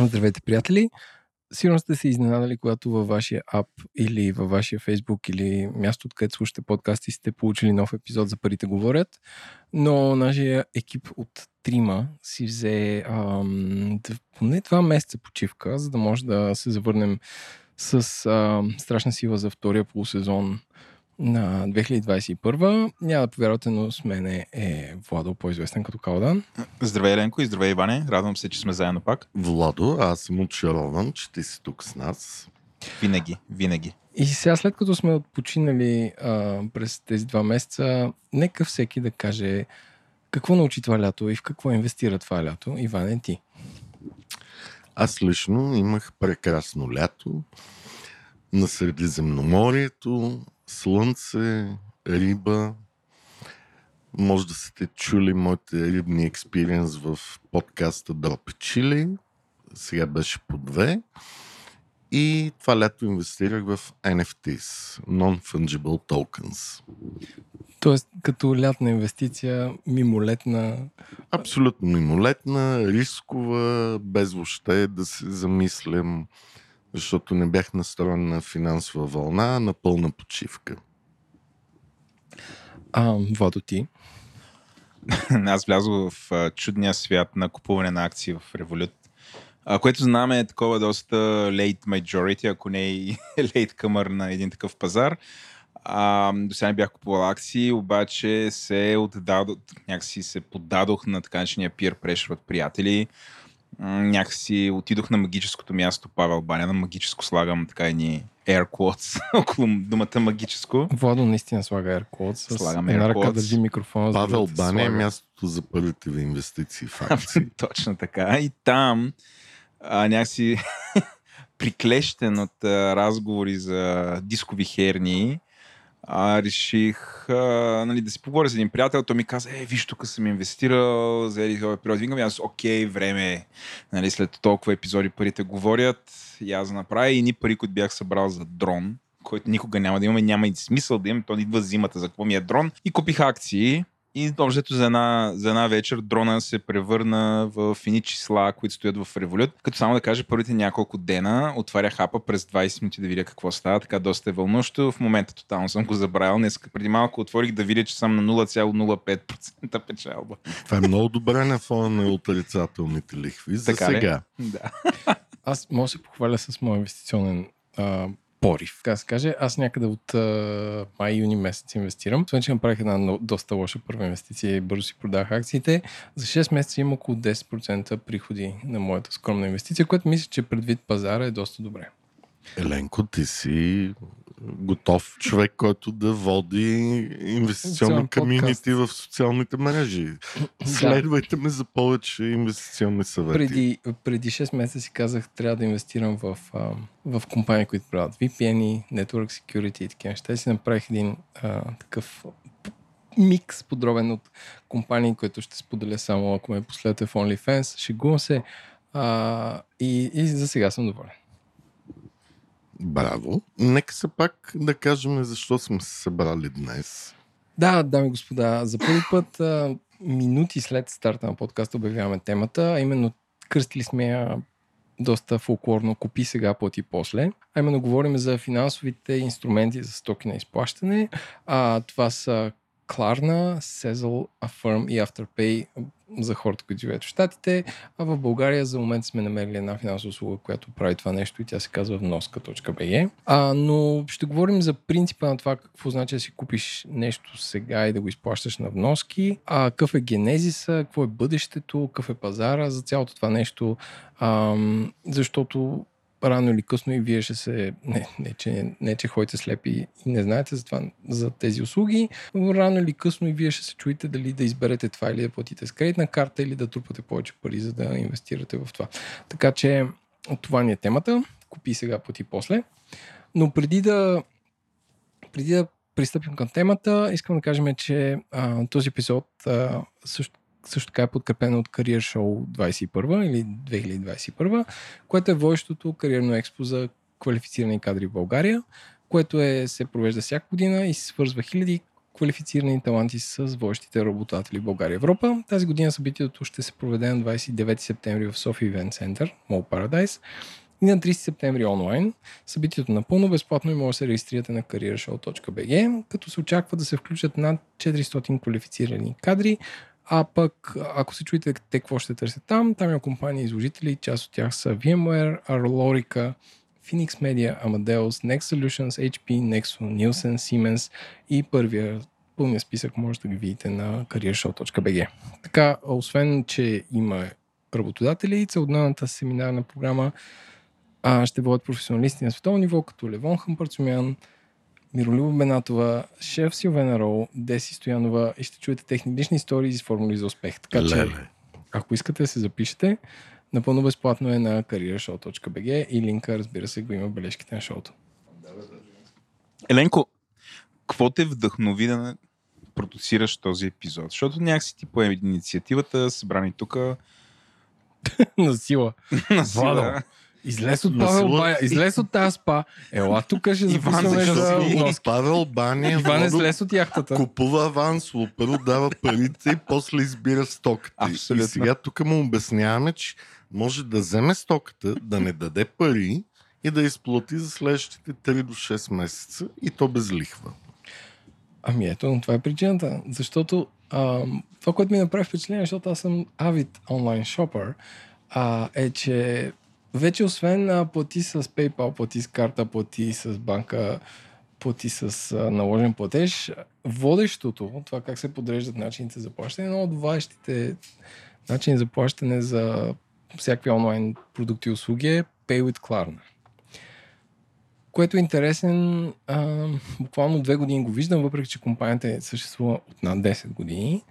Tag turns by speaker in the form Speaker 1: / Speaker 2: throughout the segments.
Speaker 1: Здравейте, приятели! Сигурно сте се изненадали, когато във вашия ап или във вашия фейсбук или място, откъдето слушате подкасти, сте получили нов епизод за парите говорят. Но нашия екип от трима си взе ам, поне два месеца почивка, за да може да се завърнем с ам, страшна сила за втория полусезон на 2021. Няма да повярвате, но с мене е Владо, по-известен като Калдан.
Speaker 2: Здравей, Еленко, и здравей, Иване. Радвам се, че сме заедно пак.
Speaker 3: Владо, аз съм очарован, че ти си тук с нас.
Speaker 2: Винаги, винаги.
Speaker 1: И сега, след като сме отпочинали а, през тези два месеца, нека всеки да каже какво научи това лято и в какво инвестира това лято. Иване, ти.
Speaker 3: Аз лично имах прекрасно лято на Средиземноморието, слънце, риба. Може да сте чули моите рибни експириенс в подкаста Drop Chili. Сега беше по две. И това лято инвестирах в NFTs, Non-Fungible Tokens.
Speaker 1: Тоест, като лятна инвестиция, мимолетна.
Speaker 3: Абсолютно мимолетна, рискова, без въобще да се замислям защото не бях настроен на финансова вълна, на пълна почивка.
Speaker 1: А, Владо ти?
Speaker 2: Аз влязох в чудния свят на купуване на акции в Revolut, което знаме е такова доста late majority, ако не и late comer на един такъв пазар. А, до сега не бях купувал акции, обаче се отдадох, някакси се поддадох на така начиния peer pressure от приятели някакси отидох на магическото място Павел Баня, на магическо слагам така едни air quotes около думата магическо.
Speaker 1: Владо наистина слага air quotes.
Speaker 2: Слагам
Speaker 1: една ръка държи микрофона. за
Speaker 3: Павел
Speaker 1: да
Speaker 3: Баня е мястото за първите ви инвестиции в акции.
Speaker 2: Точно така. И там а, някакси приклещен от а, разговори за дискови херни, а, реших а, нали, да си поговоря с един приятел. Той ми каза, е, виж, тук съм инвестирал за един период. Викам, аз, окей, време е. Нали, след толкова епизоди парите говорят. И аз направя и ни пари, които бях събрал за дрон, който никога няма да имаме, няма и смисъл да имам, то идва зимата, за какво ми е дрон. И купих акции. И общо за една, за една вечер дрона се превърна в едни числа, които стоят в револют. Като само да кажа, първите няколко дена отварях апа през 20 минути да видя какво става. Така доста е вълнуващо. В момента тотално съм го забравил. Днес преди малко отворих да видя, че съм на 0,05% печалба.
Speaker 3: Това е много добре на фона на отрицателните лихви. За
Speaker 2: Така ли?
Speaker 3: сега.
Speaker 2: Да.
Speaker 1: Аз мога да се похваля с моят инвестиционен а, порив. Така се каже, аз някъде от а, май-юни месец инвестирам. Освен, че направих една доста лоша първа инвестиция и бързо си продах акциите. За 6 месеца има около 10% приходи на моята скромна инвестиция, което мисля, че предвид пазара е доста добре.
Speaker 3: Еленко, ти си готов човек, който да води инвестиционни комьюнити в социалните мрежи. Следвайте ме за повече инвестиционни съвети.
Speaker 1: Преди, преди 6 месеца си казах, трябва да инвестирам в, в компании, които правят VPN, Network Security и такива неща. И си направих един а, такъв микс подробен от компании, които ще споделя само ако ме последвате в OnlyFans. Шегувам се а, и, и за сега съм доволен.
Speaker 3: Браво. Нека се пак да кажем защо сме се събрали днес.
Speaker 1: Да, дами и господа, за първи път минути след старта на подкаста обявяваме темата, а именно кръстили сме я доста фолклорно купи сега, плати после. А именно говорим за финансовите инструменти за стоки на изплащане. А, това са Klarna, Sezzle, Affirm и Afterpay за хората, които живеят в Штатите. А в България за момент сме намерили една финансова услуга, която прави това нещо и тя се казва вноска.bg. А, но ще говорим за принципа на това какво значи да си купиш нещо сега и да го изплащаш на вноски, а, какъв е генезиса, какво е бъдещето, какъв е пазара за цялото това нещо, ам, защото рано или късно и вие ще се... Не, не, че, не, че ходите слепи и не знаете за, това, за тези услуги, но рано или късно и вие ще се чуете дали да изберете това или да платите с кредитна карта или да трупате повече пари, за да инвестирате в това. Така че това ни е темата. Купи сега, плати после. Но преди да, преди да пристъпим към темата, искам да кажем, че а, този епизод а, също също така е подкрепено от Career Show 21 или 2021, което е водещото кариерно експо за квалифицирани кадри в България, което е, се провежда всяка година и се свързва хиляди квалифицирани таланти с водещите работодатели в България и Европа. Тази година събитието ще се проведе на 29 септември в София Event Center, Mall Paradise и на 30 септември онлайн. Събитието напълно безплатно и може да се регистрирате на careershow.bg, като се очаква да се включат над 400 квалифицирани кадри, а пък, ако се чуете те какво ще търсят там, там има компании изложители, част от тях са VMware, Arlorica, Phoenix Media, Amadeus, Next Solutions, HP, Nexo, Nielsen, Siemens и първия пълния списък може да ги видите на careershow.bg. Така, освен, че има работодатели, целодневната семинарна програма а, ще водят професионалисти на световно ниво, като Левон Хампарцумян, Миролюба Бенатова, шеф Силвена Роу, Деси Стоянова и ще чуете техни лични истории и формули за успех. Така че,
Speaker 3: Леле.
Speaker 1: ако искате да се запишете, напълно безплатно е на careershow.bg и линка, разбира се, го има в бележките на шоуто.
Speaker 2: Еленко, какво те вдъхнови да продуцираш този епизод? Защото някакси ти поеми инициативата, събрани тук
Speaker 1: на сила.
Speaker 2: на сила.
Speaker 1: Излез от Павел
Speaker 3: сила.
Speaker 1: Бая, излез от тази спа. Ела тук ще записваме за вноски.
Speaker 3: Павел Баня
Speaker 1: Иван е слез от яхтата.
Speaker 3: купува авансово, първо дава парите и после избира стоката.
Speaker 2: Абсолютно.
Speaker 3: И сега тук му обясняваме, че може да вземе стоката, да не даде пари и да изплати за следващите 3 до 6 месеца и то без лихва.
Speaker 1: Ами ето, но това е причината. Защото а, това, което ми направи впечатление, защото аз съм авид онлайн шопър, а, е, че вече освен а, плати с PayPal, плати с карта, плати с банка, плати с а, наложен платеж, водещото, това как се подреждат начините за плащане, е едно от важните начини за плащане за всякакви онлайн продукти и услуги е Pay with Klarna което е интересен. А, буквално две години го виждам, въпреки че компанията съществува от над 10 години,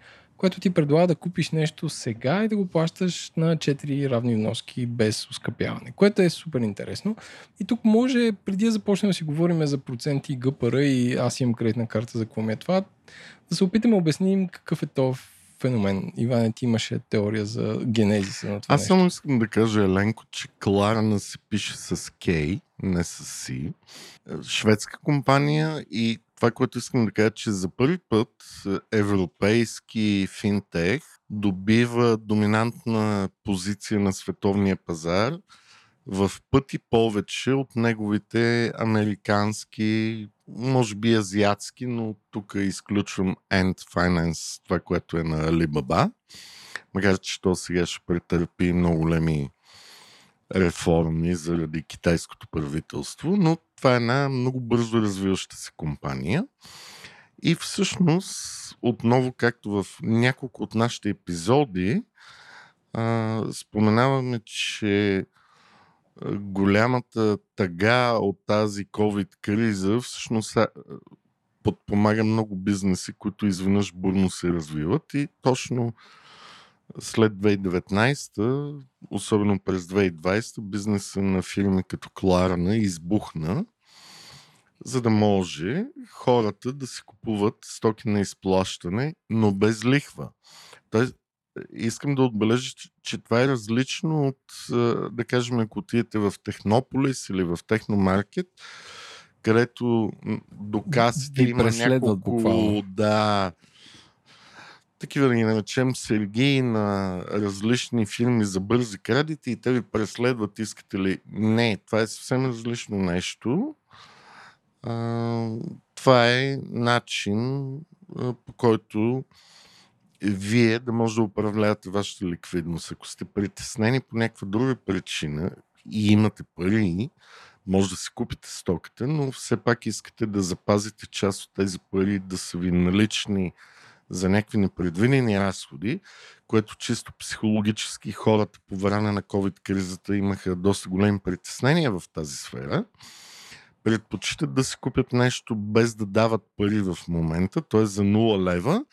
Speaker 1: което ти предлага да купиш нещо сега и да го плащаш на 4 равни вноски без ускъпяване, което е супер интересно. И тук може, преди да започнем да си говорим за проценти, ГПР и аз имам кредитна карта за какво ми е това, да се опитаме да обясним какъв е то феномен. Иване, ти имаше теория за генезиса на това
Speaker 3: Аз само искам да кажа, Еленко, че Кларна се пише с K, не с C. Е, Шведска компания и това, което искам да кажа, че за първи път е, европейски финтех добива доминантна позиция на световния пазар в пъти повече от неговите американски, може би азиатски, но тук изключвам End Finance, това, което е на Alibaba. Макар, че то сега ще претърпи много големи реформи заради китайското правителство, но това е една много бързо развиваща се компания. И всъщност, отново, както в няколко от нашите епизоди, споменаваме, че голямата тъга от тази COVID-криза всъщност подпомага много бизнеси, които изведнъж бурно се развиват и точно след 2019, особено през 2020, бизнеса на фирми като Кларна избухна, за да може хората да си купуват стоки на изплащане, но без лихва. Тоест, искам да отбележа, че, това е различно от, да кажем, ако отидете в Технополис или в Техномаркет, където до касите има няколко
Speaker 1: буквално.
Speaker 3: да, такива да ги наречем сергии на различни фирми за бързи кредити и те ви преследват, искате ли. Не, това е съвсем различно нещо. Това е начин, по който вие да може да управлявате вашата ликвидност. Ако сте притеснени по някаква друга причина и имате пари, може да си купите стоката, но все пак искате да запазите част от тези пари да са ви налични за някакви непредвидени разходи, което чисто психологически хората по време на COVID-кризата имаха доста големи притеснения в тази сфера. Предпочитат да си купят нещо без да дават пари в момента, т.е. за 0 лева,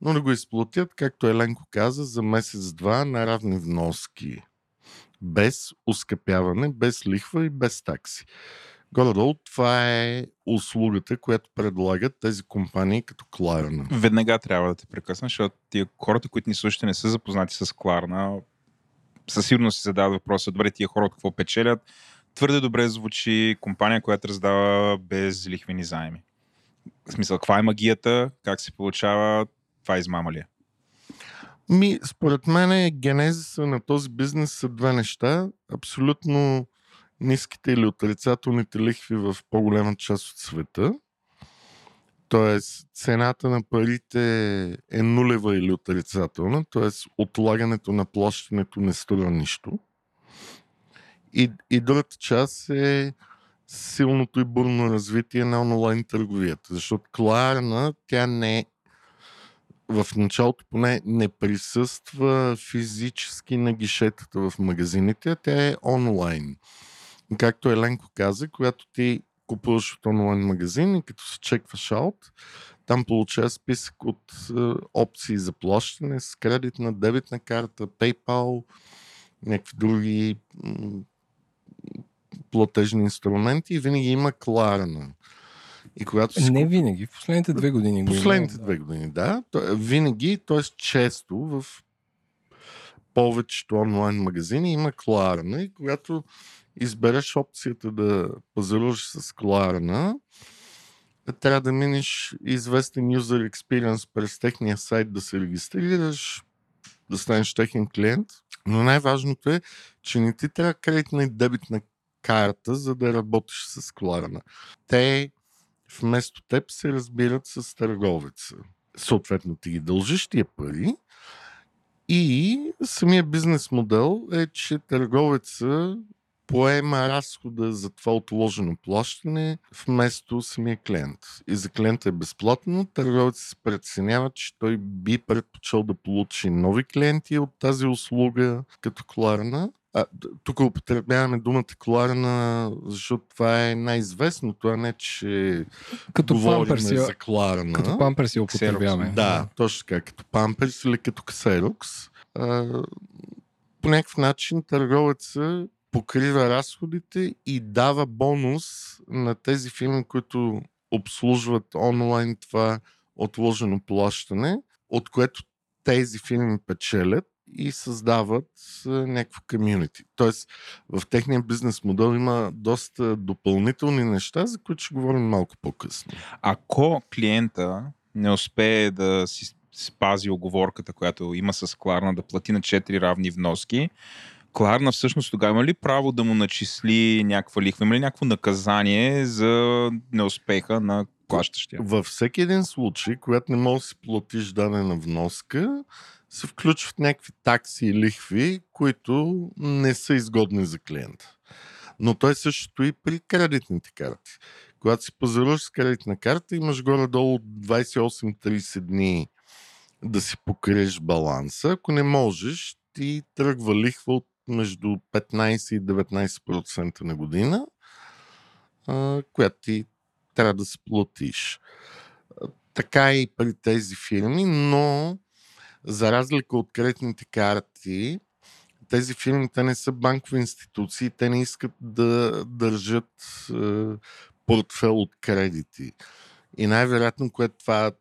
Speaker 3: но да го изплатят, както Еленко каза, за месец-два на равни вноски. Без ускъпяване, без лихва и без такси. Горе-долу това е услугата, която предлагат тези компании като Кларна.
Speaker 2: Веднага трябва да те прекъсна, защото тия хората, които ни слушате, не са запознати с Кларна. Със сигурност си задават въпроса, добре, тия хора какво печелят. Твърде добре звучи компания, която раздава без лихвени заеми. В смисъл, каква е магията, как се получава, това измама ли е?
Speaker 3: Ми, според мен генезиса на този бизнес са две неща. Абсолютно ниските или отрицателните лихви в по-голяма част от света. Тоест, цената на парите е нулева или отрицателна, т.е. отлагането на плащането не струва нищо. И, и другата част е силното и бурно развитие на онлайн търговията. Защото Кларна, тя не е в началото поне не присъства физически на гишетата в магазините, тя е онлайн. Както Еленко каза, когато ти купуваш от онлайн магазин и като се чекваш аут, там получава списък от е, опции за плащане с кредитна, дебитна карта, PayPal, някакви други м- платежни инструменти и винаги има Кларна. И когато си
Speaker 1: Не винаги, в последните две години.
Speaker 3: Последните
Speaker 1: да.
Speaker 3: две години, да. Винаги, т.е. често в повечето онлайн магазини има Кларна и когато избереш опцията да пазаруваш с Кларна, трябва да минеш известен user experience през техния сайт да се регистрираш, да станеш техен клиент. Но най-важното е, че не ти трябва кредитна и дебитна карта, за да работиш с Кларна. Те вместо теб се разбират с търговеца. Съответно ти ги дължиш тия пари и самия бизнес модел е, че търговеца поема разхода за това отложено плащане вместо самия клиент. И за клиента е безплатно. Търговец се преценява, че той би предпочел да получи нови клиенти от тази услуга като Кларна. А, тук употребяваме думата Кларна, защото това е най-известното, а не, че
Speaker 1: Като
Speaker 3: говорим
Speaker 1: памперси,
Speaker 3: за Кларна.
Speaker 1: като памперси употребяваме.
Speaker 3: Да, точно така, като памперс или като ксерокс. А, по някакъв начин търговеца покрива разходите и дава бонус на тези фирми, които обслужват онлайн това отложено плащане, от което тези фирми печелят и създават някакво комюнити. Тоест, в техния бизнес модел има доста допълнителни неща, за които ще говорим малко по-късно.
Speaker 2: Ако клиента не успее да си спази оговорката, която има с Кларна, да плати на 4 равни вноски, Кларна всъщност тогава има ли право да му начисли някаква лихва? Има ли някакво наказание за неуспеха на плащащия?
Speaker 3: Във всеки един случай, когато не можеш да си платиш дадена вноска, се включват някакви такси и лихви, които не са изгодни за клиента. Но той също и при кредитните карти. Когато си пазаруваш с кредитна карта, имаш горе-долу 28-30 дни да си покриеш баланса. Ако не можеш, ти тръгва лихва от между 15 и 19% на година, а, която ти трябва да. А, Така е и при тези фирми, но за разлика от кредитните карти, тези фирми те не са банкови институции, те не искат да държат е, портфел от кредити. И най-вероятно, което това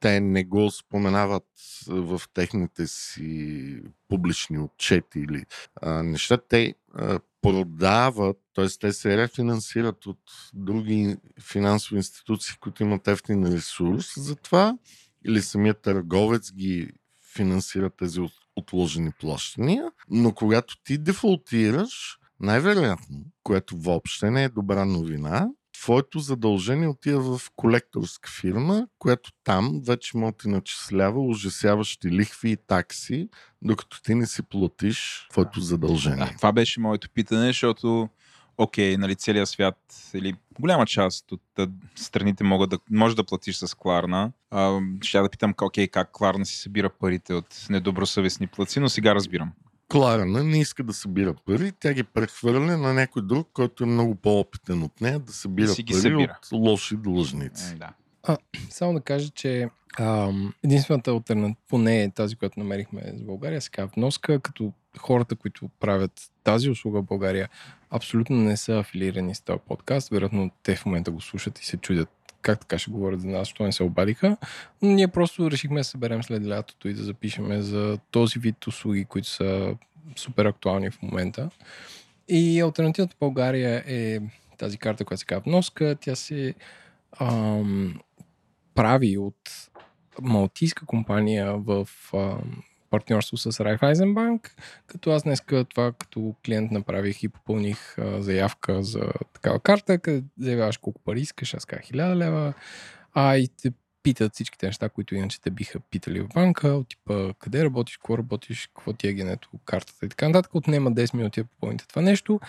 Speaker 3: те не го споменават в техните си публични отчети или а, неща, те а, продават, т.е. те се рефинансират от други финансови институции, които имат ефтин ресурс за това, или самият търговец ги финансира тези от- отложени плащания, но когато ти дефолтираш, най-вероятно, което въобще не е добра новина, твоето задължение отива в колекторска фирма, която там вече да ти начислява ужасяващи лихви и такси, докато ти не си платиш твоето задължение.
Speaker 2: това беше моето питане, защото окей, нали, целият свят или голяма част от а, страните могат да, може да платиш с Кларна. А, ще да питам, окей, как Кларна си събира парите от недобросъвестни плаци, но сега разбирам.
Speaker 3: Кларана не иска да събира пари, тя ги прехвърля на някой друг, който е много по-опитен от нея да събира
Speaker 2: си ги
Speaker 3: пари
Speaker 2: събира.
Speaker 3: от лоши длъжници.
Speaker 2: Е, да.
Speaker 1: Само да кажа, че ам, единствената альтернатива, поне тази, която намерихме за България, се казва вноска, като хората, които правят тази услуга в България, абсолютно не са афилирани с този подкаст. Вероятно, те в момента го слушат и се чудят как така ще говорят за нас, що не се обадиха. Но ние просто решихме да съберем след лятото и да запишеме за този вид услуги, които са супер актуални в момента. И альтернативата България е тази карта, която се казва вноска. Тя се ам, прави от малтийска компания в ам, партньорство с Raiffeisenbank, като аз днеска това като клиент направих и попълних а, заявка за такава карта, къде заявяваш колко пари искаш, аз казах 1000 лева, а и те питат всичките неща, които иначе те биха питали в банка, от типа къде работиш, какво работиш, какво ти е генето, картата и така нататък. Отнема 10 минути да попълните това нещо.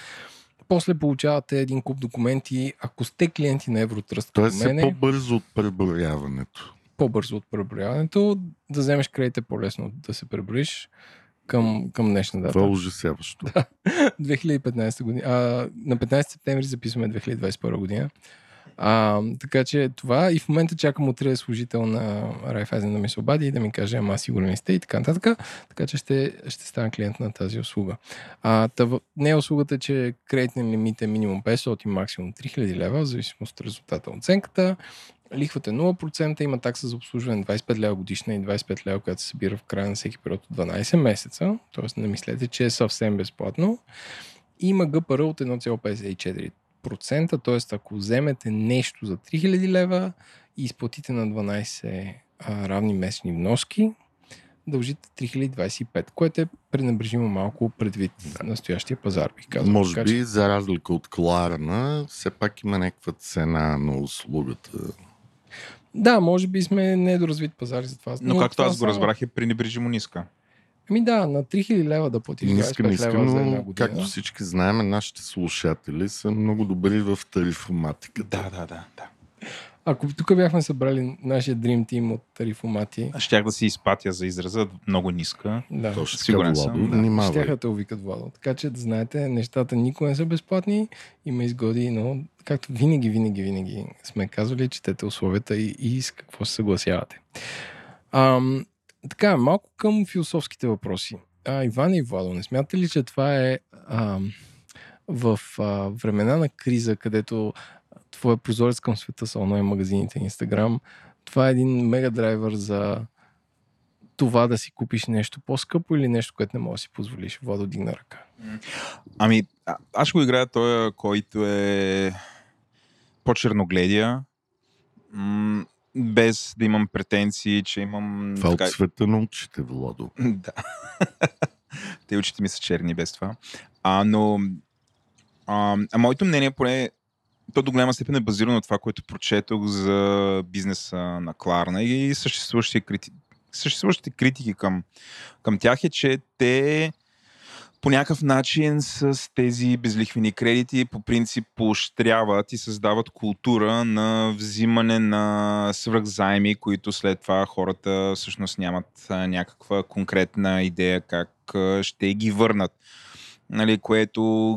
Speaker 1: После получавате един куп документи. Ако сте клиенти на Евротръст,
Speaker 3: Тоест е по-бързо от преброяването.
Speaker 1: По-бързо от преброяването, да вземеш кредит е по-лесно да се преброиш към, към днешна дата.
Speaker 3: Това е ужасяващо.
Speaker 1: 2015 година. А, на 15 септември записваме 2021 година. А, така че това и в момента чакам утре служител на Райфайзен да ми се обади и да ми каже, ама сигурен ли сте и така нататък. Така че ще, ще стана клиент на тази услуга. А, тъв, не е услугата, че кредитен лимит е минимум 500, максимум 3000 лева, в зависимост от резултата от оценката. Лихвата е 0%, има такса за обслужване 25 лева годишна и 25 лева, която се събира в края на всеки период от 12 месеца. Тоест не мислете, че е съвсем безплатно. Има ГПР от 1,54%, т.е. ако вземете нещо за 3000 лева и изплатите на 12 а, равни месечни вноски, дължите 3025, което е пренебрежимо малко предвид настоящия пазар, бих казал.
Speaker 3: Може
Speaker 1: Така че-
Speaker 3: би, за разлика от Кларна, все пак има някаква цена на услугата.
Speaker 1: Да, може би сме недоразвит пазар за това.
Speaker 2: Но, както
Speaker 1: това
Speaker 2: аз го разбрах, е пренебрежимо ниска.
Speaker 1: Ами да, на 3000 лева да платиш
Speaker 3: Ниска,
Speaker 1: 25
Speaker 3: ниска,
Speaker 1: лева за една
Speaker 3: но
Speaker 1: година.
Speaker 3: както всички знаем, нашите слушатели са много добри в тарифоматиката.
Speaker 2: Да, да, да. да.
Speaker 1: Ако тук бяхме събрали нашия Dream Team от тарифомати,
Speaker 2: Щях да си изпатя за израза много ниска.
Speaker 1: да,
Speaker 3: Точно
Speaker 2: Сигурен
Speaker 3: така,
Speaker 2: съм,
Speaker 3: Владо,
Speaker 2: да.
Speaker 3: внимавай.
Speaker 1: щяха да те увикат Владо. Така че да знаете, нещата никога не са безплатни, има изгоди, но както винаги, винаги, винаги сме казвали, четете условията и, и с какво се съгласявате. Ам, така, малко към философските въпроси. А, Иван и Владо, не смятате ли, че това е ам, в а, времена на криза, където твоя прозорец към света са онлайн магазините Инстаграм, това е един мега драйвер за това да си купиш нещо по-скъпо или нещо, което не можеш да си позволиш. Владо дигна ръка.
Speaker 2: Ами, а- аз ще го играя той, който е по-черногледия, м- без да имам претенции, че имам...
Speaker 3: Това от света на очите, Владо.
Speaker 2: да. Те очите ми са черни без това. А, но а, а моето мнение поне то до голяма степен е базирано на това, което прочетох за бизнеса на Кларна и съществуващите, крити... съществуващите критики към, към тях е, че те по някакъв начин с тези безлихвени кредити по принцип поощряват и създават култура на взимане на свръхзайми, които след това хората всъщност нямат някаква конкретна идея как ще ги върнат. Нали, което,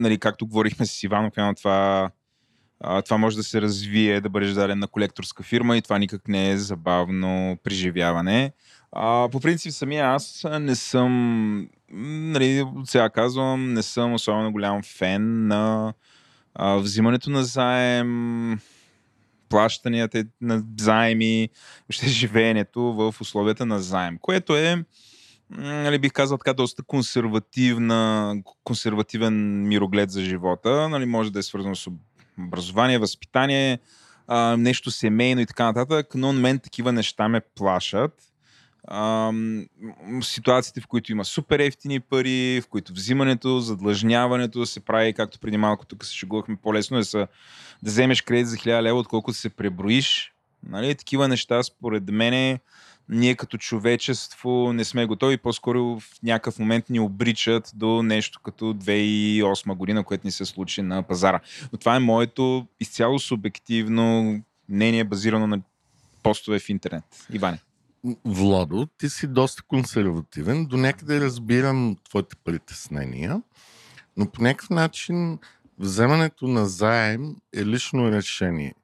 Speaker 2: нали, както говорихме с Иван, примерно това, а, това може да се развие, да бъдеш даден на колекторска фирма и това никак не е забавно преживяване. А, по принцип самия аз не съм, нали, сега казвам, не съм особено голям фен на а, взимането на заем, плащанията на заеми, въобще живеенето в условията на заем, което е, нали, бих казал така, доста консервативна, консервативен мироглед за живота. Нали, може да е свързано с образование, възпитание, а, нещо семейно и така нататък, но на мен такива неща ме плашат. М, ситуациите, в които има супер ефтини пари, в които взимането, задлъжняването се прави, както преди малко тук се шегувахме, по-лесно е са, да вземеш кредит за 1000 лева, отколкото се преброиш. Нали? Такива неща, според мене, ние като човечество не сме готови, по-скоро в някакъв момент ни обричат до нещо като 2008 година, което ни се случи на пазара. Но това е моето изцяло субективно мнение, базирано на постове в интернет. Иване.
Speaker 3: Владо, ти си доста консервативен. До някъде разбирам твоите притеснения, но по някакъв начин вземането на заем е лично решение.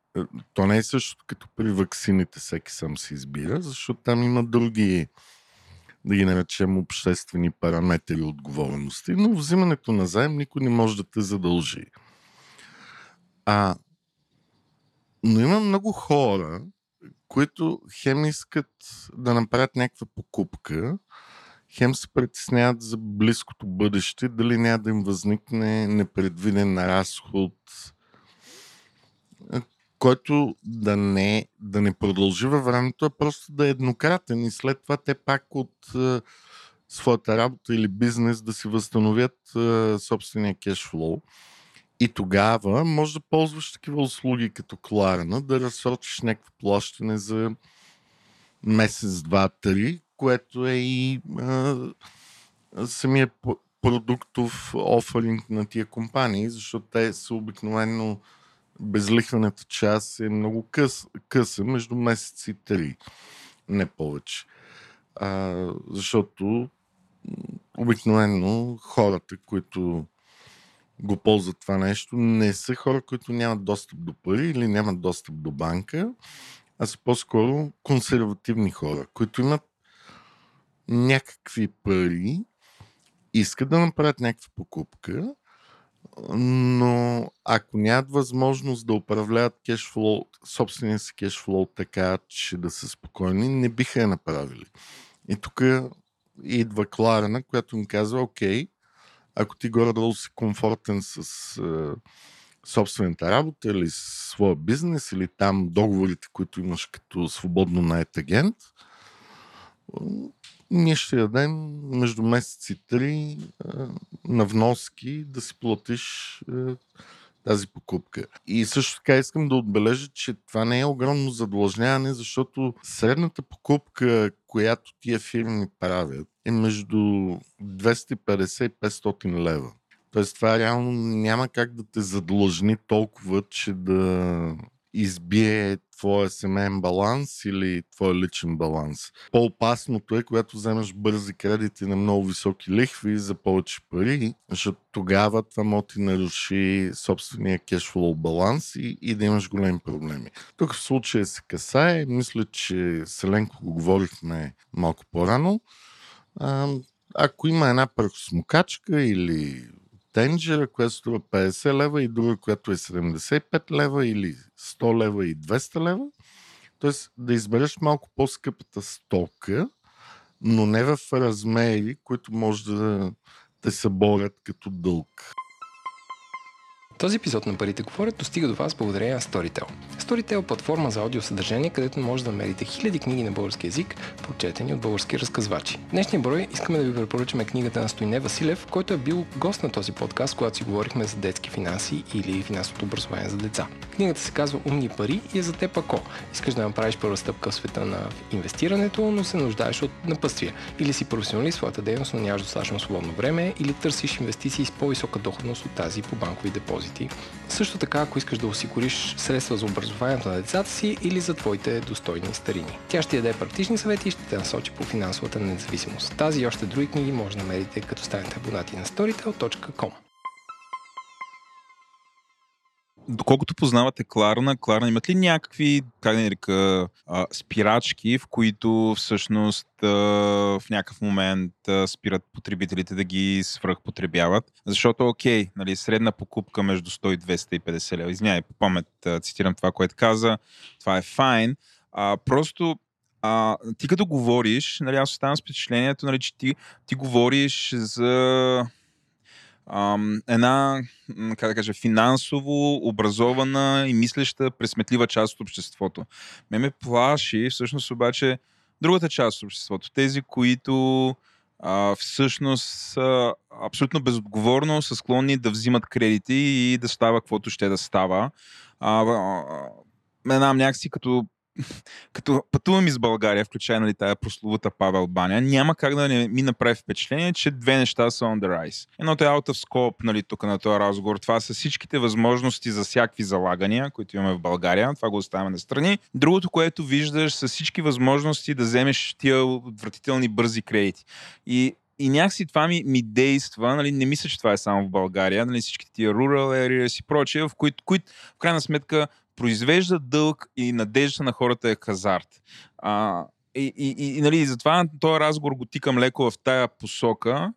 Speaker 3: То не е също като при ваксините, всеки сам си избира, защото там има други, да ги наречем, обществени параметри и отговорности, но взимането на заем никой не може да те задължи. А, но има много хора, които хем искат да направят някаква покупка, хем се притесняват за близкото бъдеще, дали няма да им възникне непредвиден разход, който да не, да не продължи във времето, а просто да е еднократен и след това те пак от е, своята работа или бизнес да си възстановят е, собствения кешфлоу. И тогава може да ползваш такива услуги като Кларна, да разсрочиш някакво плащане за месец, два, три, което е и а, самия продуктов оферинг на тия компании, защото те са обикновено безлихвената част е много къс, къса, между месец и три, не повече. А, защото обикновено хората, които го ползват това нещо, не са хора, които нямат достъп до пари или нямат достъп до банка, а са по-скоро консервативни хора, които имат някакви пари, искат да направят някаква покупка, но ако нямат възможност да управляват кешфлоу, собствения си кешфлоу така, че да са спокойни, не биха я направили. И тук идва Кларена, която ми казва, окей, ако ти горе-долу си комфортен с е, собствената работа или своя бизнес или там договорите, които имаш като свободно наед агент, ние ще дадем между месеци три на вноски да си платиш тази покупка. И също така искам да отбележа, че това не е огромно задлъжняване, защото средната покупка, която тия фирми правят, е между 250 и 500 лева. Тоест това реално няма как да те задлъжни толкова, че да избие твоя семейен баланс или твоя личен баланс. По-опасното е, когато вземеш бързи кредити на много високи лихви за повече пари, защото тогава това може ти наруши собствения кешфлоу баланс и, и да имаш големи проблеми. Тук в случая се касае, мисля, че Селенко го говорихме малко по-рано. Ако има една пръхосмокачка или тенджера, която струва 50 лева и друга, която е 75 лева или 100 лева и 200 лева. Тоест да избереш малко по-скъпата стока, но не в размери, които може да те съборят като дълг.
Speaker 1: Този епизод на Парите говорят достига до вас благодарение на Storytel. Storytel е платформа за аудиосъдържание, където може да намерите хиляди книги на български язик, прочетени от български разказвачи. В днешния брой искаме да ви препоръчаме книгата на Стойне Василев, който е бил гост на този подкаст, когато си говорихме за детски финанси или финансовото образование за деца. Книгата се казва Умни пари и е за теб ако искаш да направиш първа стъпка в света на инвестирането, но се нуждаеш от напъствия. Или си професионалист в своята дейност, но нямаш достатъчно свободно време, или търсиш инвестиции с по-висока доходност от тази по банкови депозити депозити. Също така, ако искаш да осигуриш средства за образованието на децата си или за твоите достойни старини. Тя ще даде практични съвети и ще те насочи по финансовата независимост. Тази и още други книги може да намерите като станете абонати на storytel.com.
Speaker 2: Доколкото познавате Кларна, Кларна имат ли някакви, как да нарека, спирачки, в които всъщност в някакъв момент спират потребителите да ги свръхпотребяват? Защото, окей, нали, средна покупка между 100 и 250 лева. Извинявай, по памет цитирам това, което каза. Това е файн. А, просто а, ти като говориш, нали, аз оставам с впечатлението, нали, че ти, ти говориш за ам, една, как да кажа, финансово образована и мислеща, пресметлива част от обществото. Ме ме плаши всъщност обаче другата част от обществото. Тези, които а, всъщност са абсолютно безотговорно, са склонни да взимат кредити и да става каквото ще да става. А, а, една някакси като като пътувам из България, включая нали, тая прословута Павел Баня, няма как да не ми направи впечатление, че две неща са on the rise. Едното е out of scope, нали, тук на този разговор. Това са всичките възможности за всякакви залагания, които имаме в България. Това го оставяме на страни. Другото, което виждаш, са всички възможности да вземеш тия отвратителни бързи кредити. И и някакси това ми, ми действа, нали, не мисля, че това е само в България, нали, всичките тия rural areas и прочее, в които, които в крайна сметка произвежда дълг и надежда на хората е хазарт. А, и, и, и, нали, затова този разговор го тикам леко в тая посока,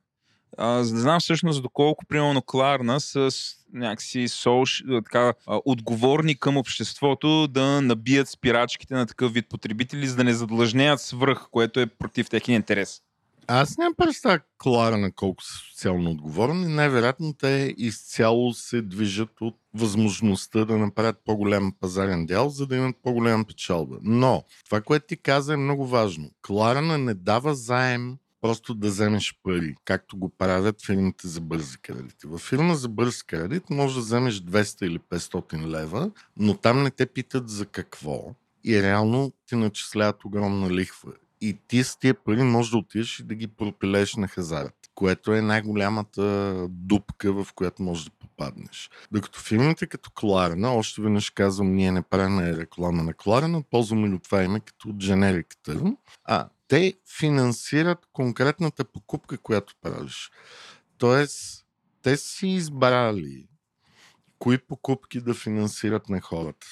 Speaker 2: а, за да знам всъщност доколко, примерно, Кларна с някакси сош, така, отговорни към обществото да набият спирачките на такъв вид потребители, за да не задлъжнеят свръх, което е против техния интерес.
Speaker 3: Аз нямам представа Клара на колко са социално отговорни. Най-вероятно те изцяло се движат от възможността да направят по-голям пазарен дял, за да имат по-голяма печалба. Но това, което ти каза е много важно. Кларана не дава заем просто да вземеш пари, както го правят фирмите за бързи кредити. Във фирма за бърз кредит може да вземеш 200 или 500 лева, но там не те питат за какво и реално ти начисляват огромна лихва. И ти с тия пари можеш да отидеш и да ги пропилееш на хазарт, което е най-голямата дупка, в която можеш да попаднеш. Докато фирмите като Кларена, още веднъж казвам, ние не правим реклама на Кларена, ползваме ли това име като дженериката, а те финансират конкретната покупка, която правиш. Тоест, те си избрали кои покупки да финансират на хората.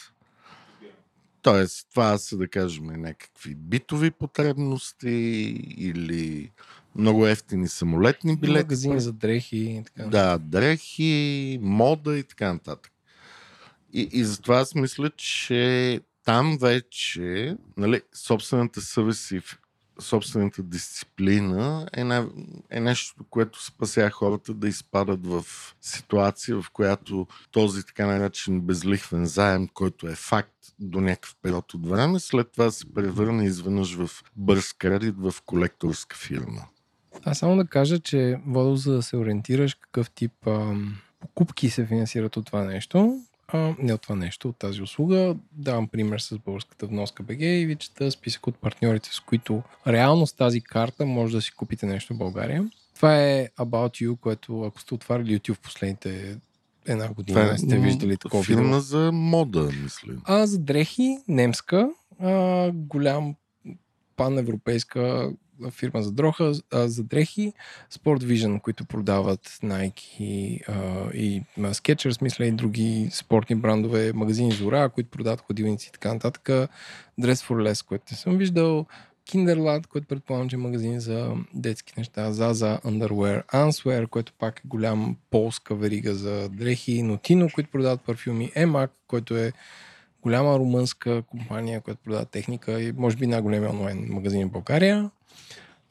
Speaker 3: Тоест, това са да кажем някакви битови потребности или много ефтини самолетни билети.
Speaker 1: Магазини за дрехи и така.
Speaker 3: Да, дрехи, мода и така нататък. И, и затова аз мисля, че там вече нали, собствената съвест и собствената дисциплина е, не, е нещо, което спася хората да изпадат в ситуация, в която този така наречен безлихвен заем, който е факт до някакъв период от време, след това се превърне изведнъж в бърз кредит в колекторска фирма.
Speaker 1: А само да кажа, че Водо, за да се ориентираш какъв тип а, покупки се финансират от това нещо, а, не от това нещо, от тази услуга. Давам пример с българската вноска БГ и ви чета списък от партньорите, с които реално с тази карта може да си купите нещо в България. Това е About You, което ако сте отварили YouTube последните една година,
Speaker 3: Това е
Speaker 1: сте виждали такова
Speaker 3: Фирма
Speaker 1: видео.
Speaker 3: за мода, мисля.
Speaker 1: А за дрехи, немска, а, голям паневропейска фирма за, дроха, а, за дрехи, Sport Vision, които продават Nike а, и Skechers, мисля и други спортни брандове, магазини Зора, които продават ходилници и така нататък, Dress for Less, което не съм виждал, Kinderland, който предполагам, че е магазин за детски неща, Zaza, Underwear, Answear, което пак е голям полска верига за дрехи, Notino, които продават парфюми, EMAC, който е голяма румънска компания, която продава техника и може би най-големия онлайн магазин в България.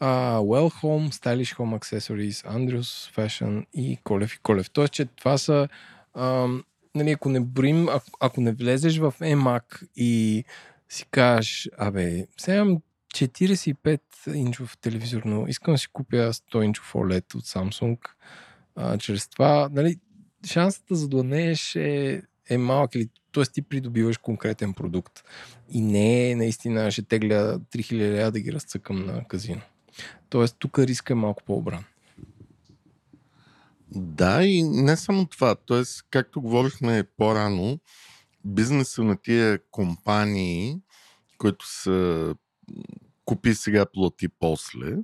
Speaker 1: Uh, well Home, Stylish Home Accessories, Andrews Fashion и Колев и Колев. Тоест, че това са ам, нали, ако не броим, ако, ако не влезеш в EMAC и си кажеш, абе, сега имам 45 инчов телевизор, но искам да си купя 100 инчов OLED от Samsung. А, чрез това, нали, шансата за да донееш е, е малък или т.е. ти придобиваш конкретен продукт и не е наистина ще тегля 3000 лева да ги разцъкам на казино. Тоест тук риска е малко по-обран.
Speaker 3: Да, и не само това. Тоест, както говорихме по-рано, бизнеса на тия компании, които са купи сега, плати после,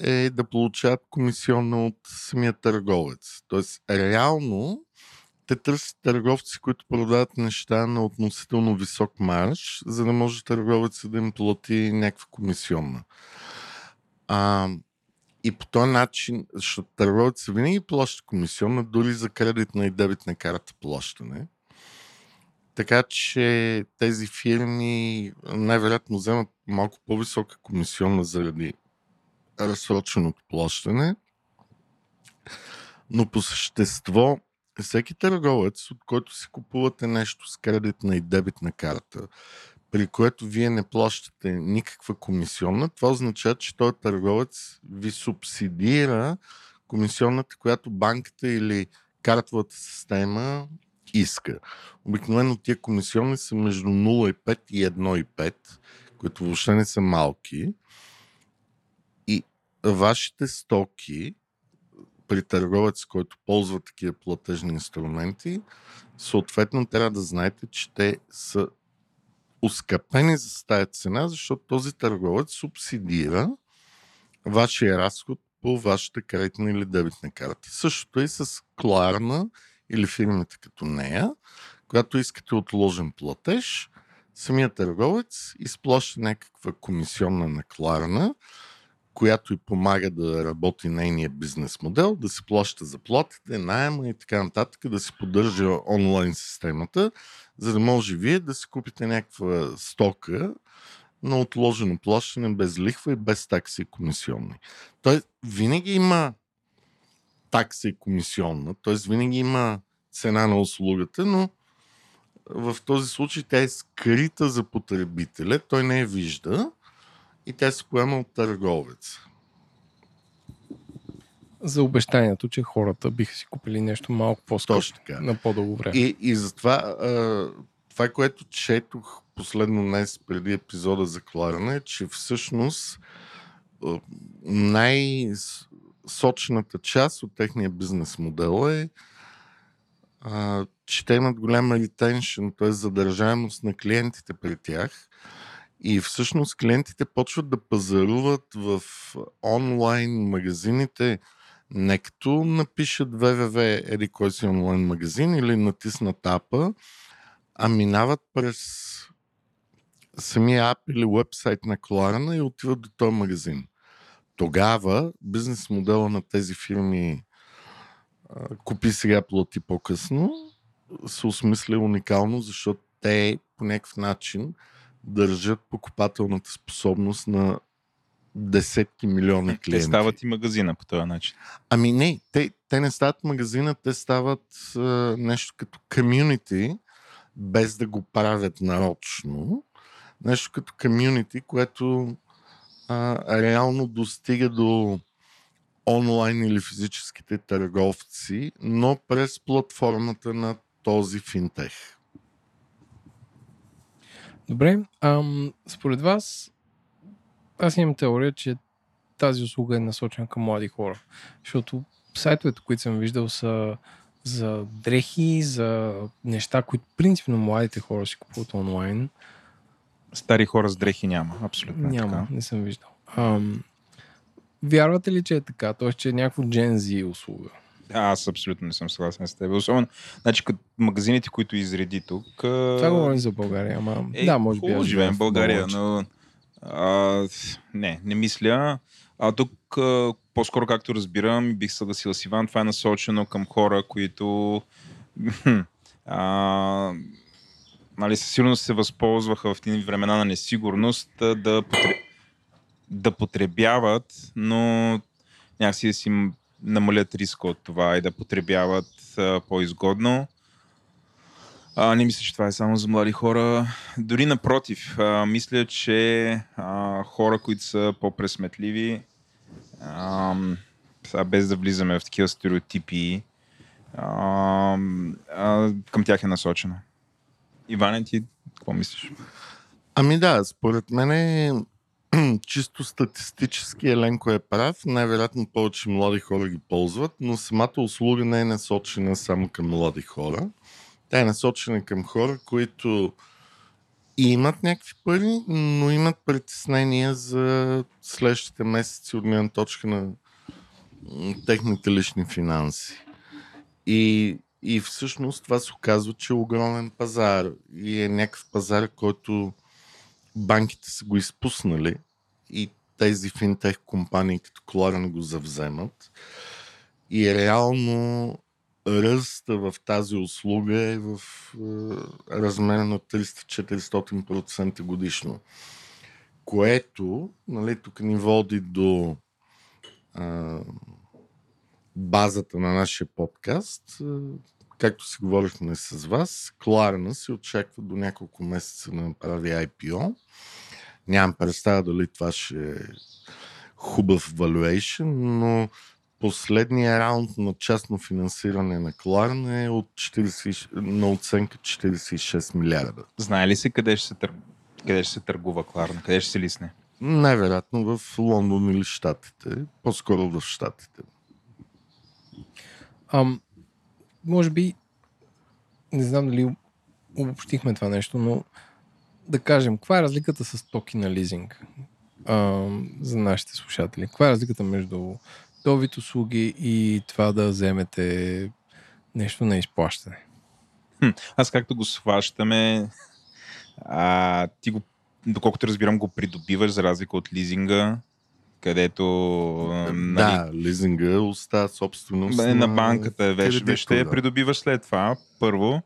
Speaker 3: е да получават комисионна от самия търговец. Тоест, реално те търсят търговци, които продават неща на относително висок марш, за да може търговецът да им плати някаква комисионна. А, и по този начин, защото търговец винаги плаща комисионна, дори за кредитна и дебитна карта плащане. Така че тези фирми най-вероятно вземат малко по-висока комисионна заради разсроченото плащане. Но по същество, всеки търговец, от който си купувате нещо с кредитна и дебитна карта, при което вие не плащате никаква комисионна, това означава, че този търговец ви субсидира комисионната, която банката или картовата система иска. Обикновено тия комисионни са между 0,5 и 1,5, които въобще не са малки. И вашите стоки при търговец, който ползва такива платежни инструменти, съответно трябва да знаете, че те са ускъпени за тази цена, защото този търговец субсидира вашия разход по вашата кредитна или дебитна карта. Същото е и с Кларна или фирмите като нея, когато искате отложен платеж, самият търговец изплаща някаква комисионна на Кларна, която и помага да работи нейния бизнес модел, да се плаща заплатите, найема и така нататък, да се поддържа онлайн системата, за да може вие да си купите някаква стока на отложено плащане без лихва и без такси и комисионни. Той винаги има такса и комисионна, т.е. винаги има цена на услугата, но в този случай тя е скрита за потребителя, той не я вижда и тя се поема от търговец.
Speaker 1: За обещанието, че хората биха си купили нещо малко по-скъпо на по-дълго време.
Speaker 3: И, и затова това, което четох последно днес преди епизода за кларане, е, че всъщност най-сочната част от техния бизнес модел е а, че те имат голяма ретеншн, т.е. задържаемост на клиентите при тях. И всъщност клиентите почват да пазаруват в онлайн магазините, не като напишат www еди кой си онлайн магазин или натиснат апа, а минават през самия ап или вебсайт на Кларана и отиват до този магазин. Тогава бизнес модела на тези фирми купи сега плати по-късно се осмисля уникално, защото те по някакъв начин държат покупателната способност на десетки милиони клиенти.
Speaker 2: Те стават и магазина по този начин.
Speaker 3: Ами не, те, те не стават магазина, те стават а, нещо като комюнити, без да го правят нарочно. Нещо като комюнити, което а, реално достига до онлайн или физическите търговци, но през платформата на този финтех.
Speaker 1: Добре, ам, според вас, аз имам теория, че тази услуга е насочена към млади хора. Защото сайтовете, които съм виждал са за дрехи, за неща, които принципно младите хора си купуват онлайн.
Speaker 2: Стари хора с дрехи няма. Абсолютно. е
Speaker 1: Няма,
Speaker 2: Така.
Speaker 1: не съм виждал. Ам, вярвате ли, че е така? Тоест, че е някакво Gen Z услуга?
Speaker 2: Аз абсолютно не съм съгласен с теб. Особено, значи, като магазините, които изреди тук.
Speaker 1: Това говорим за България, ама
Speaker 2: Е,
Speaker 1: да, може би.
Speaker 2: живеем в България, но а, не, не мисля. А тук, а, по-скоро както разбирам, бих съгласил с Иван, това е насочено към хора, които а, нали, със сигурност се възползваха в тези времена на несигурност да, потре... да потребяват, но някакси да си намалят риска от това и да потребяват а, по-изгодно. А, не мисля, че това е само за млади хора. Дори напротив, а, мисля, че а, хора, които са по-пресметливи, а, без да влизаме в такива стереотипи, а, а, към тях е насочено. Иване, ти какво мислиш?
Speaker 3: Ами да, според мен чисто статистически Еленко е прав. Най-вероятно повече млади хора ги ползват, но самата услуга не е насочена само към млади хора. Тя е насочена към хора, които имат някакви пари, но имат притеснения за следващите месеци от гледна точка на техните лични финанси. И, и всъщност това се оказва, че е огромен пазар и е някакъв пазар, който банките са го изпуснали и тези финтех компании като Кларен го завземат. И реално ръста в тази услуга е в е, размер на 300-400% годишно. Което, нали, тук ни води до е, базата на нашия подкаст. Както си говорихме с вас, Кларена се очаква до няколко месеца да направи IPO. Нямам представа дали това ще е хубав valuation, но последния раунд на частно финансиране на Кларен е от 40, на оценка 46 милиарда.
Speaker 2: Знае ли се къде ще се, тър... къде ще се търгува Кларна? Къде ще се лисне?
Speaker 3: Най-вероятно в Лондон или Штатите. По-скоро в Штатите.
Speaker 1: Ам, може би, не знам дали обобщихме това нещо, но да кажем, каква е разликата с токи на лизинг ам, за нашите слушатели? Каква е разликата между този услуги и това да вземете нещо на изплащане?
Speaker 2: Хм, аз както го сващаме, а, ти го, доколкото разбирам, го придобиваш за разлика от лизинга, където нали,
Speaker 3: Да, лизинга остава собственост
Speaker 2: Бе, на банката е
Speaker 3: кредитора.
Speaker 2: вещта я придобиваш след това, първо.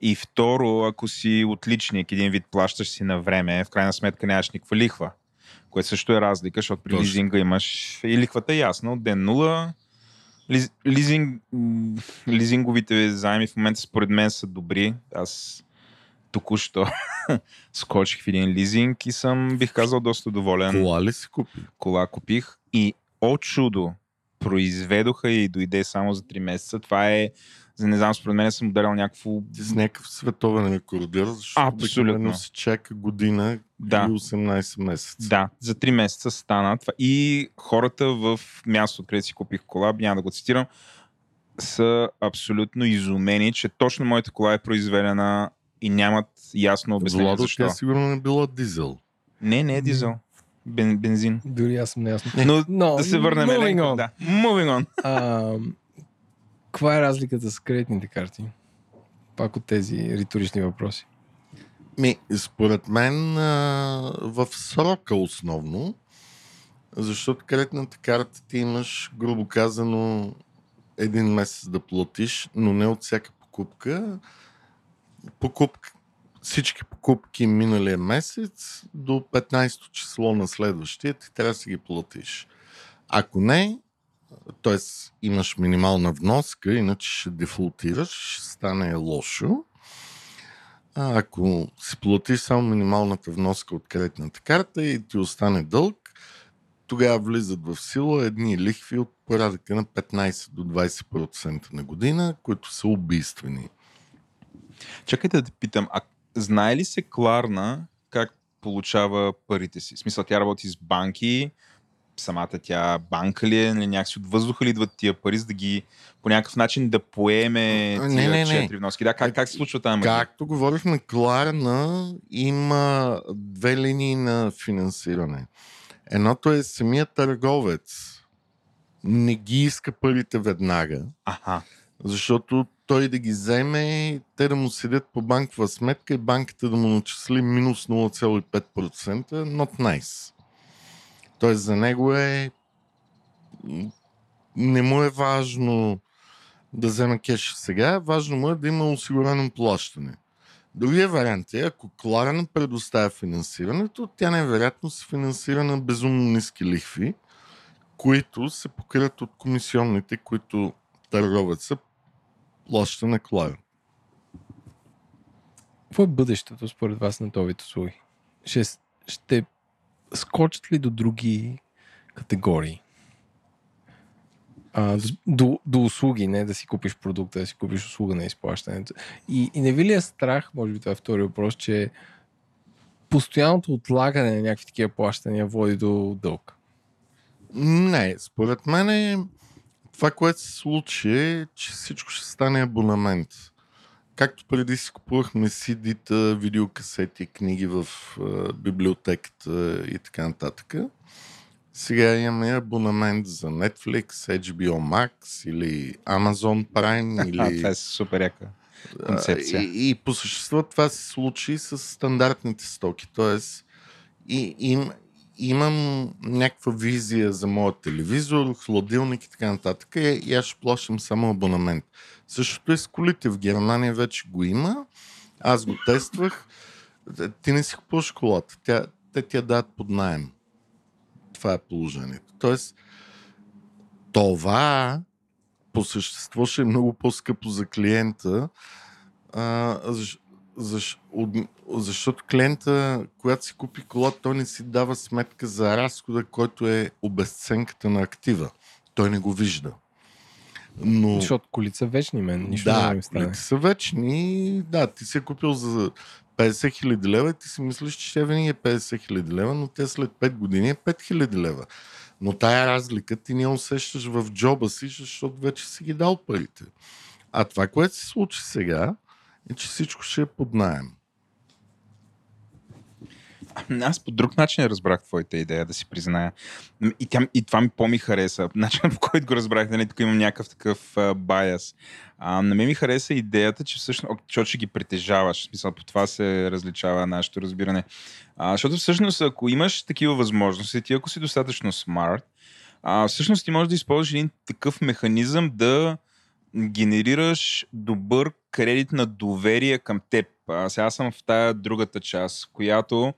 Speaker 2: И второ, ако си отличник, един вид плащаш си на време, в крайна сметка нямаш никаква лихва. Което също е разлика, защото при
Speaker 3: Точно.
Speaker 2: лизинга имаш и лихвата е ясна от ден нула. Лиз, лизинг, м, лизинговите заеми в момента според мен са добри. Аз току-що скочих в един лизинг и съм, бих казал, доста доволен.
Speaker 3: Кола ли си купи?
Speaker 2: Кола купих и от чудо произведоха и дойде само за 3 месеца. Това е, за не знам, според мен съм ударил някакво...
Speaker 3: Си някакъв световен рекордьор, защото
Speaker 2: Абсолютно.
Speaker 3: се чака година
Speaker 2: Да.
Speaker 3: и 18 месеца.
Speaker 2: Да, за 3 месеца стана това. И хората в мястото, където си купих кола, няма да го цитирам, са абсолютно изумени, че точно моята кола е произведена и нямат ясно обяснение
Speaker 3: Владо,
Speaker 2: защо.
Speaker 3: тя сигурно не била дизел.
Speaker 2: Не, не е дизел. Бен, бензин.
Speaker 1: Дори аз съм неясно.
Speaker 2: Но,
Speaker 1: Но,
Speaker 2: да се върнем
Speaker 1: moving on.
Speaker 2: Да. Moving on.
Speaker 1: А, каква е разликата с кредитните карти? Пак от тези риторични въпроси.
Speaker 3: Ми, според мен а, в срока основно, защото кредитната карта ти имаш, грубо казано, един месец да платиш, но не от всяка покупка. Покупка всички покупки миналия месец до 15-то число на следващия ти трябва да си ги платиш. Ако не, т.е. имаш минимална вноска, иначе ще дефолтираш, ще стане лошо. А ако си платиш само минималната вноска от кредитната карта и ти остане дълг, тогава влизат в сила едни лихви от порядъка на 15 до 20% на година, които са убийствени.
Speaker 2: Чакайте да те питам, а знае ли се Кларна как получава парите си? В смисъл, тя работи с банки, самата тя банка ли е, нали, някакси от въздуха ли идват тия пари, за да ги по някакъв начин да поеме тия
Speaker 3: не, не, не.
Speaker 2: четири вноски? Да, как, как се случва магия?
Speaker 3: Както говорихме, Кларна има две линии на финансиране. Едното е самият търговец. Не ги иска парите веднага,
Speaker 2: Аха.
Speaker 3: защото той да ги вземе, те да му седят по банкова сметка и банката да му начисли минус 0,5%, not nice. Тоест за него е не му е важно да вземе кеш сега, важно му е да има осигурено плащане. Другия вариант е, ако Кларен предоставя финансирането, тя невероятно се финансира на безумно ниски лихви, които се покрият от комисионните, които търговеца плаща на Кларен.
Speaker 1: Какво е бъдещето според вас на този вид услуги? Ще, ще скочат ли до други категории? А, до, до, до услуги, не да си купиш продукта, да си купиш услуга на изплащането. И, и не ви ли е страх, може би това е втори въпрос, че постоянното отлагане на някакви такива плащания води до дълг? Не,
Speaker 3: Според мен е, това, което се случи е, че всичко ще стане абонамент. Както преди си купувахме CD-та, видеокасети, книги в е, библиотеката и така нататък. Сега имаме абонамент за Netflix, HBO Max или Amazon Prime или...
Speaker 2: това е супер яка концепция.
Speaker 3: И, и по същество това се случи с стандартните стоки. Тоест, и, им, имам някаква визия за моят телевизор, хладилник и така нататък. И, и аз ще плащам само абонамент. Същото е с колите. В Германия вече го има. Аз го тествах. Ти не си купуваш колата. Тя, те ти я дадат под найем. Това е положението. Тоест, това по същество ще е много по-скъпо за клиента, а, защ, от, защото клиента, когато си купи кола, той не си дава сметка за разхода, който е обесценката на актива. Той не го вижда. Но,
Speaker 1: Защото колите са вечни, мен. Нищо
Speaker 3: да,
Speaker 1: не ми стане.
Speaker 3: колите са вечни. Да, ти си е купил за 50 хиляди лева и ти си мислиш, че ще винаги е 50 хиляди лева, но те след 5 години е 5 хиляди лева. Но тая разлика ти не усещаш в джоба си, защото вече си ги дал парите. А това, което се случи сега, е, че всичко ще е под найем.
Speaker 2: Аз по друг начин разбрах твоята идея, да си призная. И, тя, и това ми по-ми хареса. Начинът по който го разбрах, нали, тук имам някакъв такъв а, байас. На мен ми хареса идеята, че всъщност, защото ще ги притежаваш. Смисъл, по това се различава нашето разбиране. А, защото всъщност, ако имаш такива възможности, ти ако си достатъчно смарт, а, всъщност ти можеш да използваш един такъв механизъм да генерираш добър кредит на доверие към теб. А, сега съм в тая другата част, която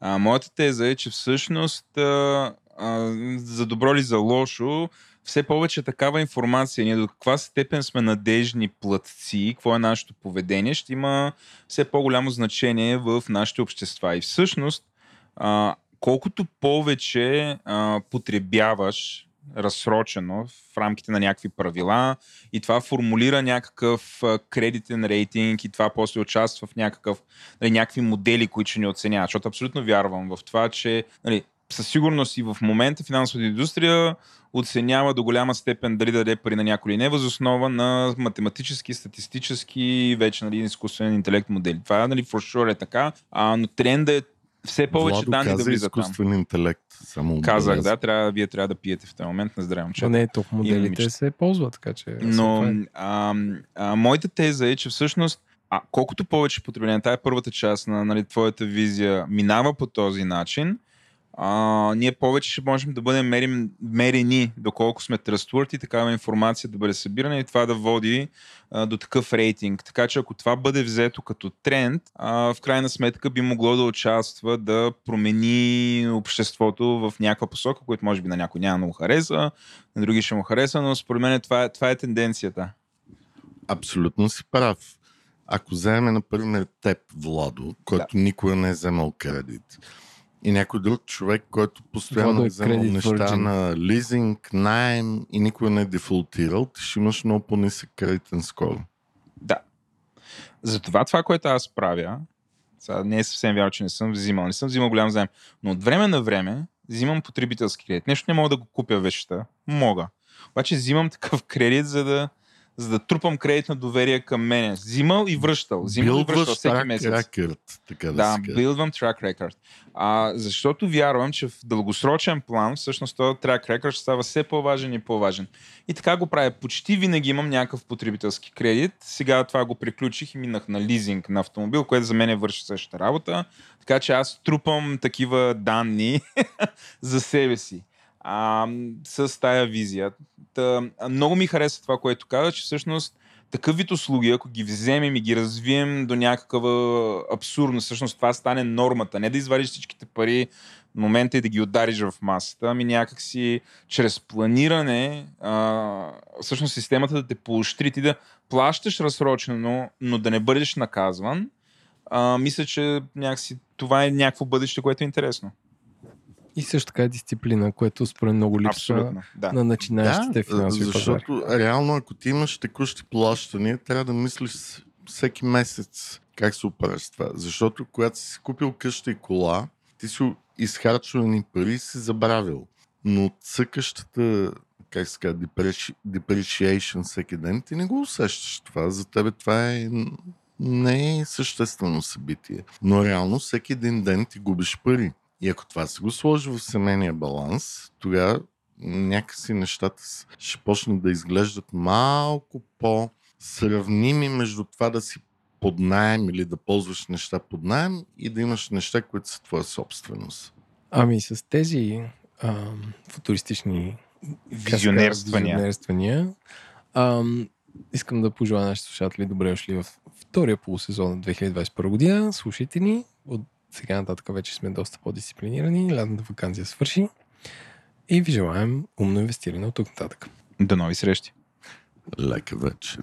Speaker 2: а, моята теза е, че всъщност а, а, за добро или за лошо, все повече такава информация, ние до каква степен сме надежни платци, какво е нашето поведение, ще има все по-голямо значение в нашите общества. И всъщност, а, колкото повече а, потребяваш разсрочено в рамките на някакви правила и това формулира някакъв кредитен рейтинг и това после участва в някакъв, нали, някакви модели, които ще ни оценяват. Защото абсолютно вярвам в това, че нали, със сигурност и в момента финансовата индустрия оценява до голяма степен дали да даде пари на някой или не, възоснова на математически, статистически, вече нали, изкуствен интелект модели. Това нали, for sure е така, а, но тренда е все повече
Speaker 3: Владо
Speaker 2: данни да
Speaker 3: каза
Speaker 2: влизат там.
Speaker 3: изкуствен интелект. Само
Speaker 2: Казах, да, трябва, вие трябва да пиете в този момент на здраве
Speaker 1: Че
Speaker 2: момчета.
Speaker 1: не, то в моделите се ползва, така че...
Speaker 2: Но а, а, моята теза е, че всъщност а, колкото повече потребление, тая е първата част на нали, твоята визия минава по този начин, а, ние повече ще можем да бъдем мерим, мерени, доколко сме trustworthy, такава информация да бъде събирана и това да води а, до такъв рейтинг. Така че ако това бъде взето като тренд, а, в крайна сметка би могло да участва да промени обществото в някаква посока, което може би на някой няма да му хареса, на други ще му хареса, но според мен това е, това е тенденцията.
Speaker 3: Абсолютно си прав. Ако вземем, например, теб, Владо, който никога не е вземал кредит, и някой друг човек, който постоянно е
Speaker 1: credit
Speaker 3: неща
Speaker 1: virgin.
Speaker 3: на лизинг, найем и никога не е дефолтирал, ти ще имаш много по-нисък кредитен скоро.
Speaker 2: Да. Затова това, което аз правя, сега не е съвсем вярно, че не съм взимал, не съм взимал голям заем, но от време на време взимам потребителски кредит. Нещо не мога да го купя вещта. Мога. Обаче взимам такъв кредит, за да, за да трупам кредит на доверие към мене. Взимал и връщал. Взимал и връщал всеки месец.
Speaker 3: рекърд, така да,
Speaker 2: Да,
Speaker 3: се каже.
Speaker 2: билдвам track record. А, защото вярвам, че в дългосрочен план всъщност този track record ще става все по-важен и по-важен. И така го правя. Почти винаги имам някакъв потребителски кредит. Сега това го приключих и минах на лизинг на автомобил, което за мен върши същата работа. Така че аз трупам такива данни за себе си. А, с тая визия. Та, много ми хареса това, което каза, че всъщност такъв вид услуги, ако ги вземем и ги развием до някаква абсурдност, всъщност това стане нормата. Не да извадиш всичките пари в момента и да ги удариш в масата, ами някакси чрез планиране, а, всъщност системата да те поощри, ти да плащаш разсрочено, но да не бъдеш наказван. А, мисля, че някакси това е някакво бъдеще, което е интересно.
Speaker 1: И също така е дисциплина, което според много липсва
Speaker 2: Абсолютно. Да.
Speaker 1: на начинаещите финансови
Speaker 3: защото
Speaker 1: пазари.
Speaker 3: реално, ако ти имаш текущи плащания, трябва да мислиш всеки месец как се оправиш това. Защото когато си си купил къща и кола, ти си изхарчил ни пари и си забравил. Но цъкащата, как се казва, depreci- depreciation всеки ден, ти не го усещаш това. За тебе това е не е съществено събитие. Но реално всеки един ден ти губиш пари. И ако това се го сложи в семейния баланс, тогава някакси нещата ще почнат да изглеждат малко по-сравними между това да си под найем или да ползваш неща под найем и да имаш неща, които са твоя собственост.
Speaker 1: Ами с тези а, футуристични
Speaker 2: Визионерствания.
Speaker 1: визионерствания ам, искам да пожелая нашите слушатели добре дошли в втория полусезон на 2021 година. Слушайте ни. От сега нататък вече сме доста по-дисциплинирани. Лятната вакансия свърши. И ви желаем умно инвестиране от тук нататък.
Speaker 2: До нови срещи.
Speaker 3: Лека вечер.